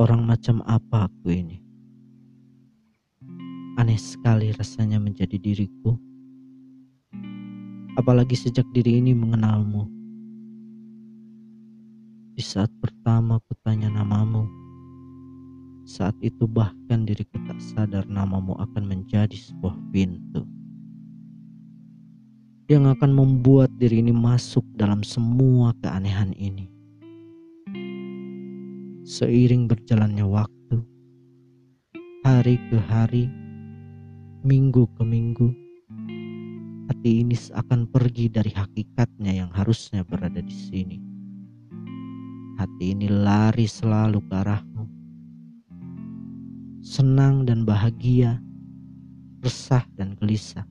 Orang macam apa aku ini? Aneh sekali rasanya menjadi diriku. Apalagi sejak diri ini mengenalmu. Di saat pertama kutanya namamu, saat itu bahkan diriku tak sadar namamu akan menjadi sebuah pintu yang akan membuat diri ini masuk dalam semua keanehan ini. Seiring berjalannya waktu, hari ke hari, minggu ke minggu, hati ini seakan pergi dari hakikatnya yang harusnya berada di sini. Hati ini lari selalu ke arahmu. Senang dan bahagia, resah dan gelisah.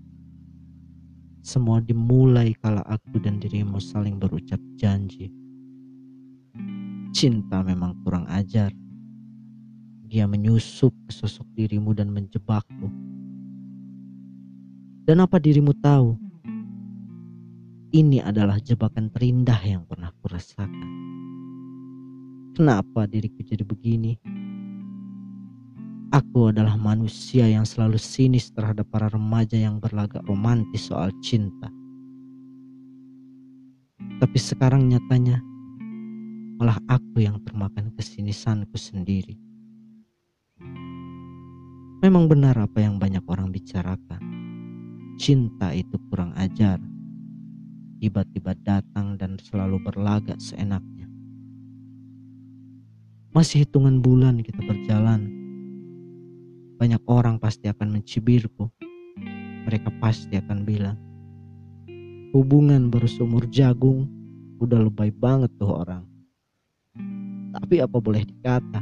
Semua dimulai kala aku dan dirimu saling berucap janji Cinta memang kurang ajar. Dia menyusup ke sosok dirimu dan menjebakmu. Dan apa dirimu tahu? Ini adalah jebakan terindah yang pernah kurasakan. Kenapa diriku jadi begini? Aku adalah manusia yang selalu sinis terhadap para remaja yang berlagak romantis soal cinta. Tapi sekarang nyatanya malah aku yang termakan kesinisanku sendiri. Memang benar apa yang banyak orang bicarakan. Cinta itu kurang ajar. Tiba-tiba datang dan selalu berlagak seenaknya. Masih hitungan bulan kita berjalan. Banyak orang pasti akan mencibirku. Mereka pasti akan bilang, hubungan baru seumur jagung, udah lebay banget tuh orang. Tapi apa boleh dikata?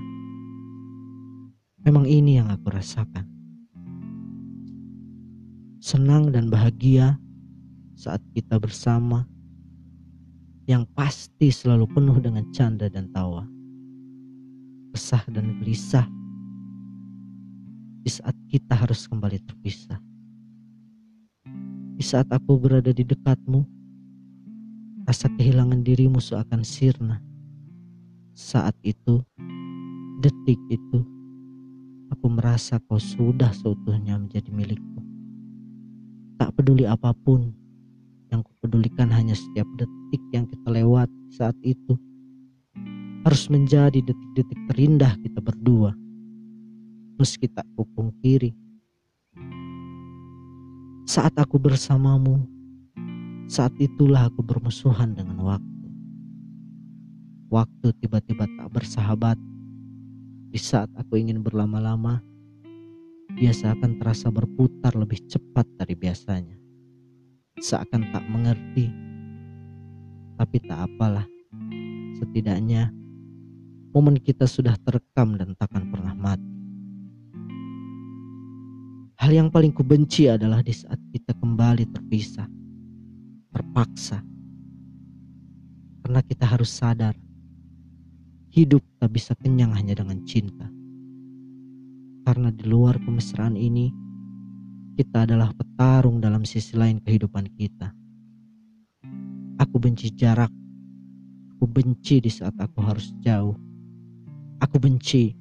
Memang ini yang aku rasakan. Senang dan bahagia saat kita bersama yang pasti selalu penuh dengan canda dan tawa. Resah dan gelisah di saat kita harus kembali terpisah. Di saat aku berada di dekatmu, rasa kehilangan dirimu seakan sirna saat itu, detik itu, aku merasa kau sudah seutuhnya menjadi milikku. Tak peduli apa pun, yang kupedulikan hanya setiap detik yang kita lewat saat itu. Harus menjadi detik-detik terindah kita berdua. Meski tak kupungkiri. Saat aku bersamamu, saat itulah aku bermusuhan dengan waktu. Waktu tiba-tiba tak bersahabat. Di saat aku ingin berlama-lama, biasa akan terasa berputar lebih cepat dari biasanya. Seakan tak mengerti, tapi tak apalah. Setidaknya, momen kita sudah terekam dan takkan pernah mati. Hal yang paling kubenci adalah di saat kita kembali terpisah, terpaksa, karena kita harus sadar Hidup tak bisa kenyang hanya dengan cinta. Karena di luar kemesraan ini, kita adalah petarung dalam sisi lain kehidupan kita. Aku benci jarak. Aku benci di saat aku harus jauh. Aku benci.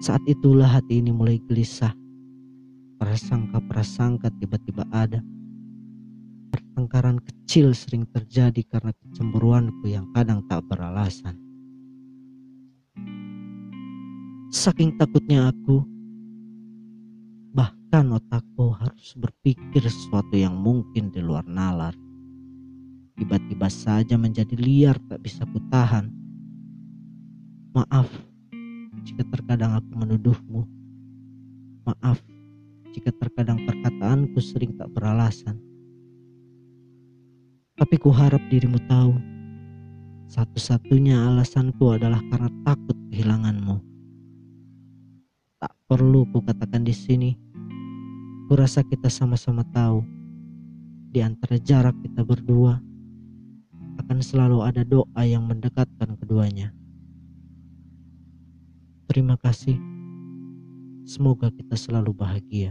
Saat itulah hati ini mulai gelisah. Prasangka-prasangka tiba-tiba ada pertengkaran kecil sering terjadi karena kecemburuanku yang kadang tak beralasan. Saking takutnya aku, bahkan otakku harus berpikir sesuatu yang mungkin di luar nalar. Tiba-tiba saja menjadi liar tak bisa kutahan. Maaf jika terkadang aku menuduhmu. Maaf jika terkadang perkataanku sering tak beralasan. Tapi ku harap dirimu tahu, satu-satunya alasanku adalah karena takut kehilanganmu. Tak perlu ku katakan di sini, ku rasa kita sama-sama tahu, di antara jarak kita berdua, akan selalu ada doa yang mendekatkan keduanya. Terima kasih. Semoga kita selalu bahagia.